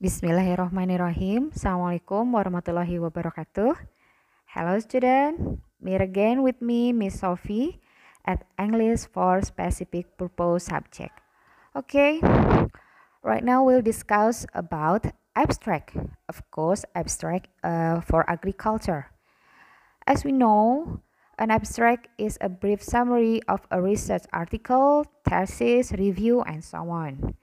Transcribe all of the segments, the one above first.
Bismillahirrahmanirrahim. Assalamualaikum warahmatullahi wabarakatuh. Hello student, meet again with me Miss Sophie at English for specific purpose subject. Okay, right now we'll discuss about abstract. Of course, abstract uh, for agriculture. As we know, an abstract is a brief summary of a research article, thesis, review, and so on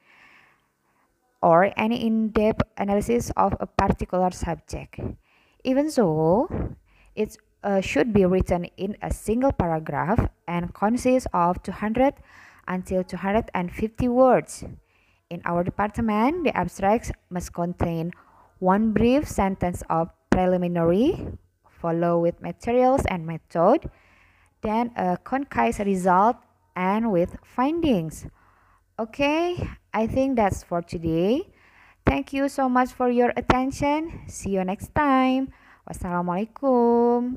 or any in-depth analysis of a particular subject. Even so, it uh, should be written in a single paragraph and consists of 200 until 250 words. In our department, the abstracts must contain one brief sentence of preliminary, followed with materials and method, then a concise result and with findings. Okay, I think that's for today. Thank you so much for your attention. See you next time. Wassalamualaikum.